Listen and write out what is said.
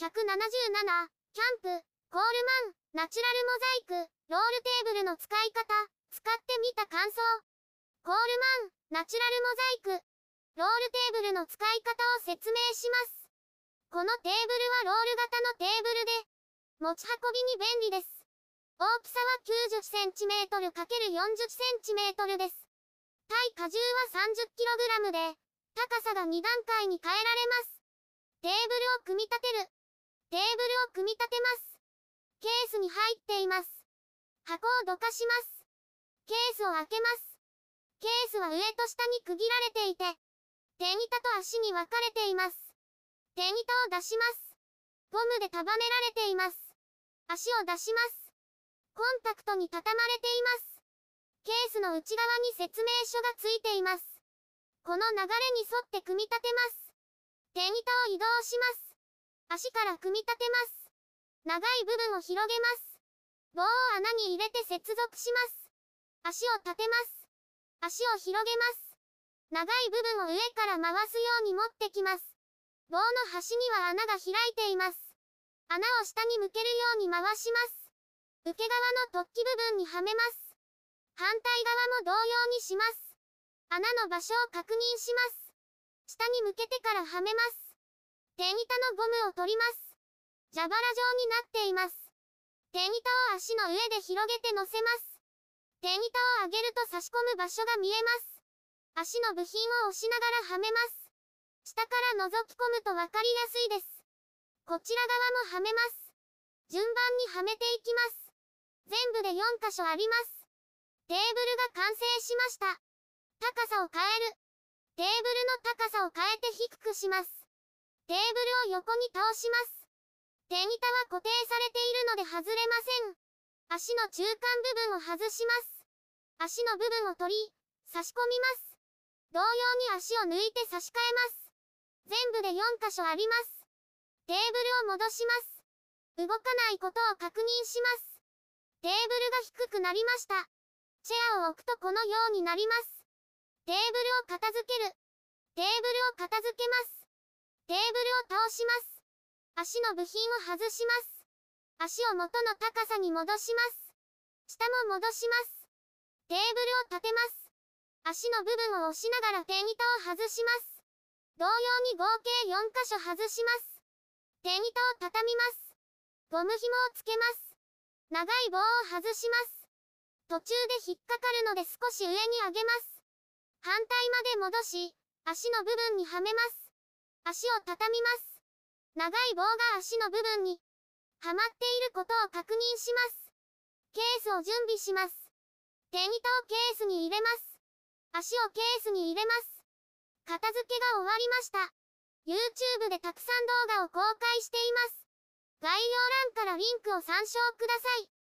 177、キャンプ、コールマン、ナチュラルモザイク、ロールテーブルの使い方、使ってみた感想。コールマン、ナチュラルモザイク、ロールテーブルの使い方を説明します。このテーブルはロール型のテーブルで、持ち運びに便利です。大きさは 90cm×40cm です。対荷重は 30kg で、高さが2段階に変えられます。テーブルを組み立てる。テーブルを組み立てます。ケースに入っています。箱をどかします。ケースを開けます。ケースは上と下に区切られていて、手板と足に分かれています。手板を出します。ゴムで束ねられています。足を出します。コンパクトに畳まれています。ケースの内側に説明書がついています。この流れに沿って組み立てます。手板を移動します。足から組み立てます。長い部分を広げます。棒を穴に入れて接続します。足を立てます。足を広げます。長い部分を上から回すように持ってきます。棒の端には穴が開いています。穴を下に向けるように回します。受け側の突起部分にはめます。反対側も同様にします。穴の場所を確認します。下に向けてからはめます。手板のゴムを取ります。蛇腹状になっています。手板を足の上で広げて乗せます。手板を上げると差し込む場所が見えます。足の部品を押しながらはめます。下から覗き込むと分かりやすいです。こちら側もはめます。順番にはめていきます。全部で4箇所あります。テーブルが完成しました。高さを変える。テーブルの高さを変えて低くします。テーブルを横に倒します。手板は固定されているので外れません。足の中間部分を外します。足の部分を取り、差し込みます。同様に足を抜いて差し替えます。全部で4箇所あります。テーブルを戻します。動かないことを確認します。テーブルが低くなりました。チェアを置くとこのようになります。テーブルを片付ける。テーブルを片付けます。テーブルを倒します。足の部品を外します。足を元の高さに戻します。下も戻します。テーブルを立てます。足の部分を押しながら手板を外します。同様に合計4箇所外します。手板を畳みます。ゴム紐をつけます。長い棒を外します。途中で引っかかるので少し上に上げます。反対まで戻し、足の部分にはめます。足を畳みます。長い棒が足の部分にはまっていることを確認します。ケースを準備します。手板をケースに入れます。足をケースに入れます。片付けが終わりました。YouTube でたくさん動画を公開しています。概要欄からリンクを参照ください。